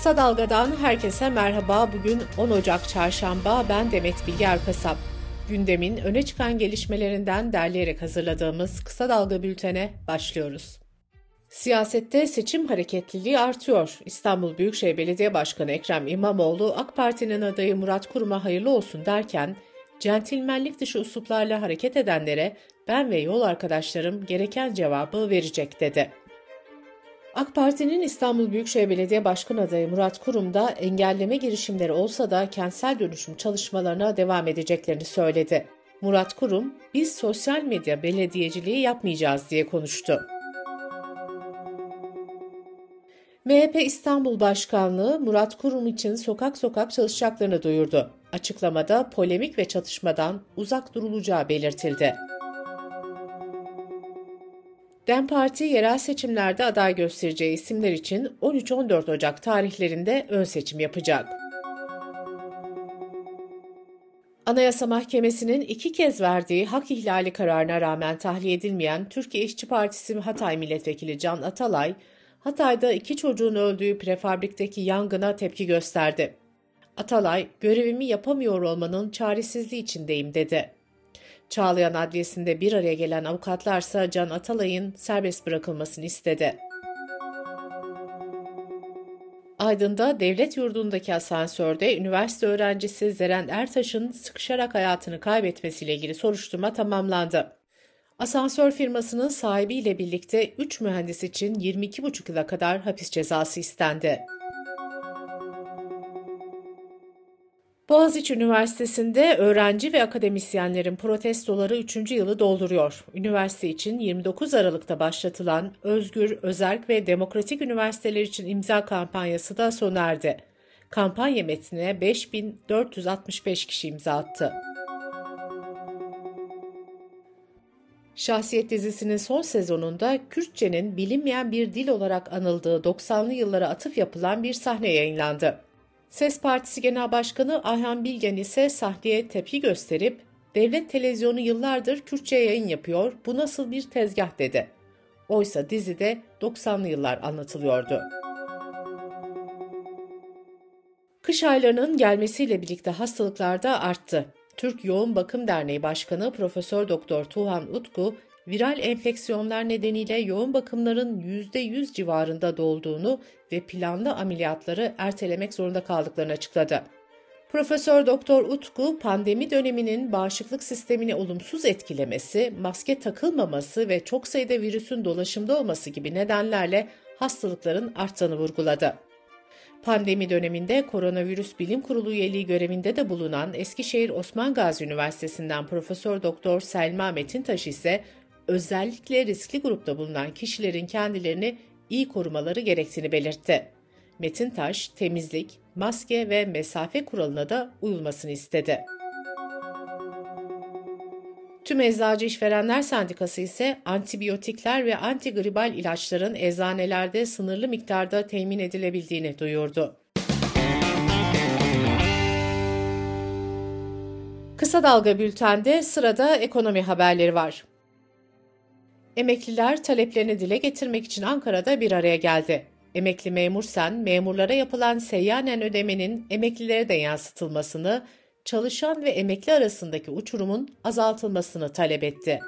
Kısa Dalga'dan herkese merhaba. Bugün 10 Ocak Çarşamba. Ben Demet Bilge Erkasap. Gündemin öne çıkan gelişmelerinden derleyerek hazırladığımız Kısa Dalga bültene başlıyoruz. Siyasette seçim hareketliliği artıyor. İstanbul Büyükşehir Belediye Başkanı Ekrem İmamoğlu, AK Parti'nin adayı Murat Kurum'a hayırlı olsun derken, centilmenlik dışı usluplarla hareket edenlere ben ve yol arkadaşlarım gereken cevabı verecek dedi. AK Parti'nin İstanbul Büyükşehir Belediye Başkan adayı Murat Kurum da engelleme girişimleri olsa da kentsel dönüşüm çalışmalarına devam edeceklerini söyledi. Murat Kurum, biz sosyal medya belediyeciliği yapmayacağız diye konuştu. MHP İstanbul Başkanlığı Murat Kurum için sokak sokak çalışacaklarını duyurdu. Açıklamada polemik ve çatışmadan uzak durulacağı belirtildi. DEM Parti yerel seçimlerde aday göstereceği isimler için 13-14 Ocak tarihlerinde ön seçim yapacak. Anayasa Mahkemesi'nin iki kez verdiği hak ihlali kararına rağmen tahliye edilmeyen Türkiye İşçi Partisi Hatay Milletvekili Can Atalay, Hatay'da iki çocuğun öldüğü prefabrikteki yangına tepki gösterdi. Atalay, görevimi yapamıyor olmanın çaresizliği içindeyim dedi. Çağlayan Adliyesi'nde bir araya gelen avukatlarsa Can Atalay'ın serbest bırakılmasını istedi. Aydın'da devlet yurdundaki asansörde üniversite öğrencisi Zeren Ertaş'ın sıkışarak hayatını kaybetmesiyle ilgili soruşturma tamamlandı. Asansör firmasının sahibiyle birlikte 3 mühendis için 22,5 yıla kadar hapis cezası istendi. Boğaziçi Üniversitesi'nde öğrenci ve akademisyenlerin protestoları 3. yılı dolduruyor. Üniversite için 29 Aralık'ta başlatılan Özgür, Özerk ve Demokratik Üniversiteler için imza kampanyası da sona erdi. Kampanya metnine 5465 kişi imza attı. Şahsiyet dizisinin son sezonunda Kürtçenin bilinmeyen bir dil olarak anıldığı 90'lı yıllara atıf yapılan bir sahne yayınlandı. Ses Partisi Genel Başkanı Ayhan Bilgen ise sahneye tepki gösterip devlet televizyonu yıllardır Kürtçe yayın yapıyor, bu nasıl bir tezgah dedi. Oysa dizide 90'lı yıllar anlatılıyordu. Kış aylarının gelmesiyle birlikte hastalıklar da arttı. Türk Yoğun Bakım Derneği Başkanı Profesör Doktor Tuhan Utku, viral enfeksiyonlar nedeniyle yoğun bakımların %100 civarında dolduğunu ve planlı ameliyatları ertelemek zorunda kaldıklarını açıkladı. Profesör Doktor Utku, pandemi döneminin bağışıklık sistemini olumsuz etkilemesi, maske takılmaması ve çok sayıda virüsün dolaşımda olması gibi nedenlerle hastalıkların arttığını vurguladı. Pandemi döneminde Koronavirüs Bilim Kurulu üyeliği görevinde de bulunan Eskişehir Osman Gazi Üniversitesi'nden Profesör Doktor Selma Metintaş ise özellikle riskli grupta bulunan kişilerin kendilerini iyi korumaları gerektiğini belirtti. Metintaş, temizlik, maske ve mesafe kuralına da uyulmasını istedi. Tüm Eczacı İşverenler Sendikası ise antibiyotikler ve antigribal ilaçların eczanelerde sınırlı miktarda temin edilebildiğini duyurdu. Kısa Dalga Bülten'de sırada ekonomi haberleri var. Emekliler taleplerini dile getirmek için Ankara'da bir araya geldi. Emekli memur sen, memurlara yapılan seyyanen ödemenin emeklilere de yansıtılmasını, çalışan ve emekli arasındaki uçurumun azaltılmasını talep etti.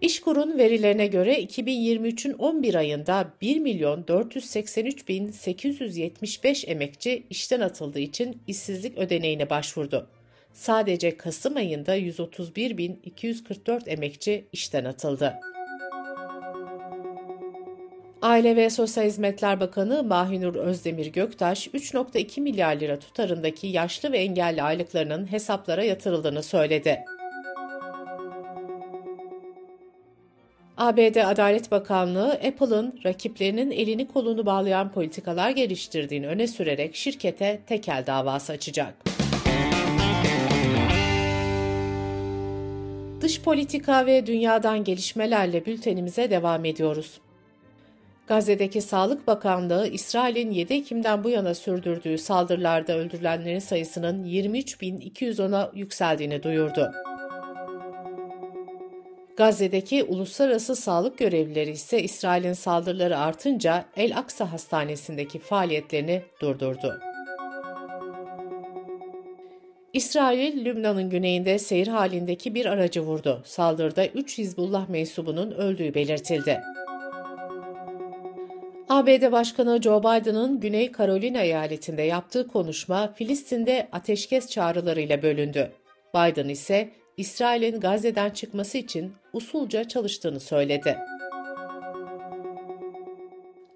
İşkur'un verilerine göre 2023'ün 11 ayında 1 milyon 483 bin 875 emekçi işten atıldığı için işsizlik ödeneğine başvurdu. Sadece Kasım ayında 131.244 emekçi işten atıldı. Aile ve Sosyal Hizmetler Bakanı Mahinur Özdemir Göktaş, 3.2 milyar lira tutarındaki yaşlı ve engelli aylıklarının hesaplara yatırıldığını söyledi. ABD Adalet Bakanlığı, Apple'ın rakiplerinin elini kolunu bağlayan politikalar geliştirdiğini öne sürerek şirkete tekel davası açacak. Dış politika ve dünyadan gelişmelerle bültenimize devam ediyoruz. Gazze'deki Sağlık Bakanlığı, İsrail'in 7 Ekim'den bu yana sürdürdüğü saldırılarda öldürülenlerin sayısının 23.210'a yükseldiğini duyurdu. Gazze'deki uluslararası sağlık görevlileri ise İsrail'in saldırıları artınca El Aksa Hastanesi'ndeki faaliyetlerini durdurdu. İsrail, Lübnan'ın güneyinde seyir halindeki bir aracı vurdu. Saldırıda 3 Hizbullah mensubunun öldüğü belirtildi. ABD Başkanı Joe Biden'ın Güney Carolina eyaletinde yaptığı konuşma Filistin'de ateşkes çağrılarıyla bölündü. Biden ise İsrail'in Gazze'den çıkması için usulca çalıştığını söyledi.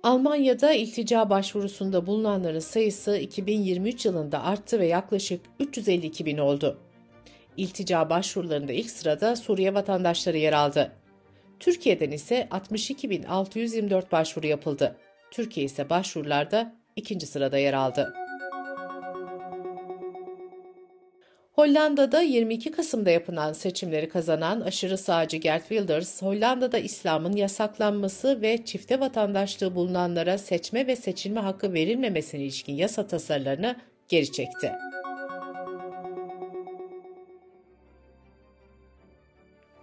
Almanya'da iltica başvurusunda bulunanların sayısı 2023 yılında arttı ve yaklaşık 352 bin oldu. İltica başvurularında ilk sırada Suriye vatandaşları yer aldı. Türkiye'den ise 62.624 başvuru yapıldı. Türkiye ise başvurularda ikinci sırada yer aldı. Hollanda'da 22 Kasım'da yapılan seçimleri kazanan aşırı sağcı Gert Wilders, Hollanda'da İslam'ın yasaklanması ve çifte vatandaşlığı bulunanlara seçme ve seçilme hakkı verilmemesine ilişkin yasa tasarılarını geri çekti.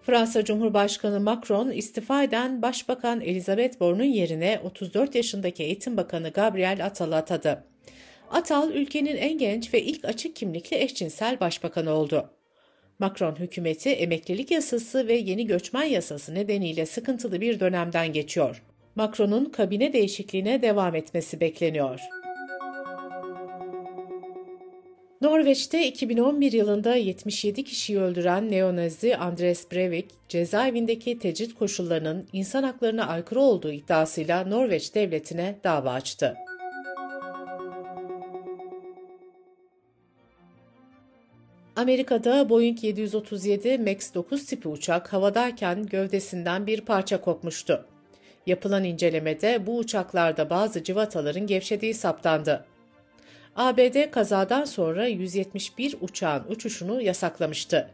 Fransa Cumhurbaşkanı Macron istifa eden Başbakan Elizabeth Borne'un yerine 34 yaşındaki Eğitim Bakanı Gabriel Attal'ı atadı. Atal ülkenin en genç ve ilk açık kimlikli eşcinsel başbakanı oldu. Macron hükümeti emeklilik yasası ve yeni göçmen yasası nedeniyle sıkıntılı bir dönemden geçiyor. Macron'un kabine değişikliğine devam etmesi bekleniyor. Norveç'te 2011 yılında 77 kişiyi öldüren neonazi Andres Breivik, cezaevindeki tecrit koşullarının insan haklarına aykırı olduğu iddiasıyla Norveç devletine dava açtı. Amerika'da Boeing 737 MAX 9 tipi uçak havadayken gövdesinden bir parça kopmuştu. Yapılan incelemede bu uçaklarda bazı civataların gevşediği saptandı. ABD kazadan sonra 171 uçağın uçuşunu yasaklamıştı.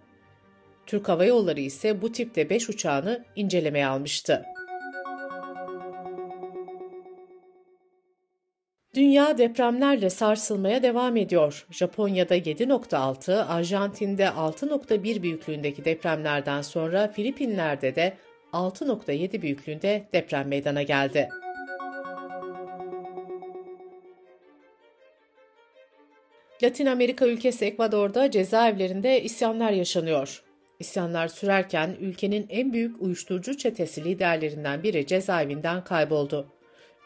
Türk Hava Yolları ise bu tipte 5 uçağını incelemeye almıştı. Dünya depremlerle sarsılmaya devam ediyor. Japonya'da 7.6, Arjantin'de 6.1 büyüklüğündeki depremlerden sonra Filipinler'de de 6.7 büyüklüğünde deprem meydana geldi. Latin Amerika ülkesi Ekvador'da cezaevlerinde isyanlar yaşanıyor. İsyanlar sürerken ülkenin en büyük uyuşturucu çetesi liderlerinden biri cezaevinden kayboldu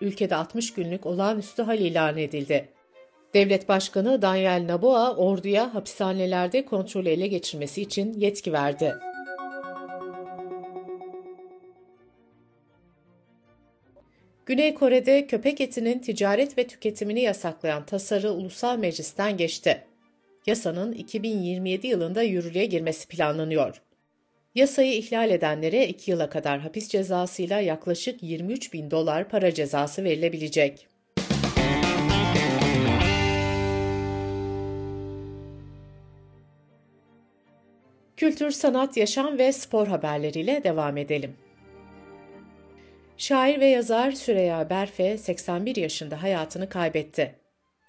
ülkede 60 günlük olağanüstü hal ilan edildi. Devlet Başkanı Daniel Noboa orduya hapishanelerde kontrolü ele geçirmesi için yetki verdi. Güney Kore'de köpek etinin ticaret ve tüketimini yasaklayan tasarı ulusal meclisten geçti. Yasanın 2027 yılında yürürlüğe girmesi planlanıyor. Yasayı ihlal edenlere 2 yıla kadar hapis cezasıyla yaklaşık 23 bin dolar para cezası verilebilecek. Kültür, sanat, yaşam ve spor haberleriyle devam edelim. Şair ve yazar Süreyya Berfe 81 yaşında hayatını kaybetti.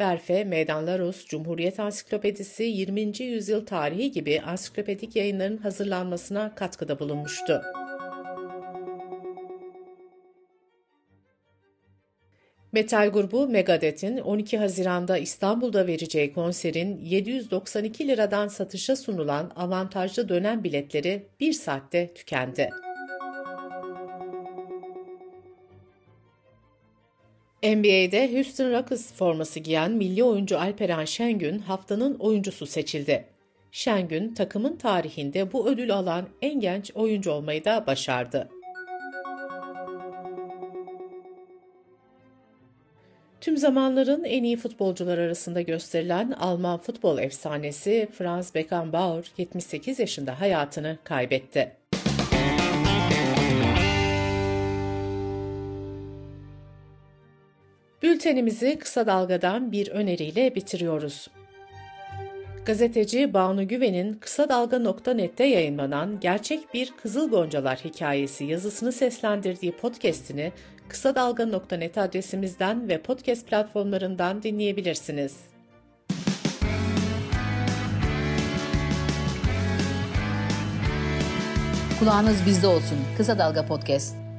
Berfe, Meydanlar Rus, Cumhuriyet Ansiklopedisi, 20. yüzyıl tarihi gibi ansiklopedik yayınların hazırlanmasına katkıda bulunmuştu. Metal grubu Megadeth'in 12 Haziran'da İstanbul'da vereceği konserin 792 liradan satışa sunulan avantajlı dönem biletleri bir saatte tükendi. NBA'de Houston Rockets forması giyen milli oyuncu Alperen Şengün haftanın oyuncusu seçildi. Şengün takımın tarihinde bu ödül alan en genç oyuncu olmayı da başardı. Tüm zamanların en iyi futbolcular arasında gösterilen Alman futbol efsanesi Franz Beckenbauer 78 yaşında hayatını kaybetti. Bültenimizi kısa dalgadan bir öneriyle bitiriyoruz. Gazeteci Banu Güven'in Kısa Dalga.net'te yayınlanan Gerçek Bir Kızıl Goncalar hikayesi yazısını seslendirdiği podcast'ini Kısa Dalga.net adresimizden ve podcast platformlarından dinleyebilirsiniz. Kulağınız bizde olsun. Kısa Dalga Podcast.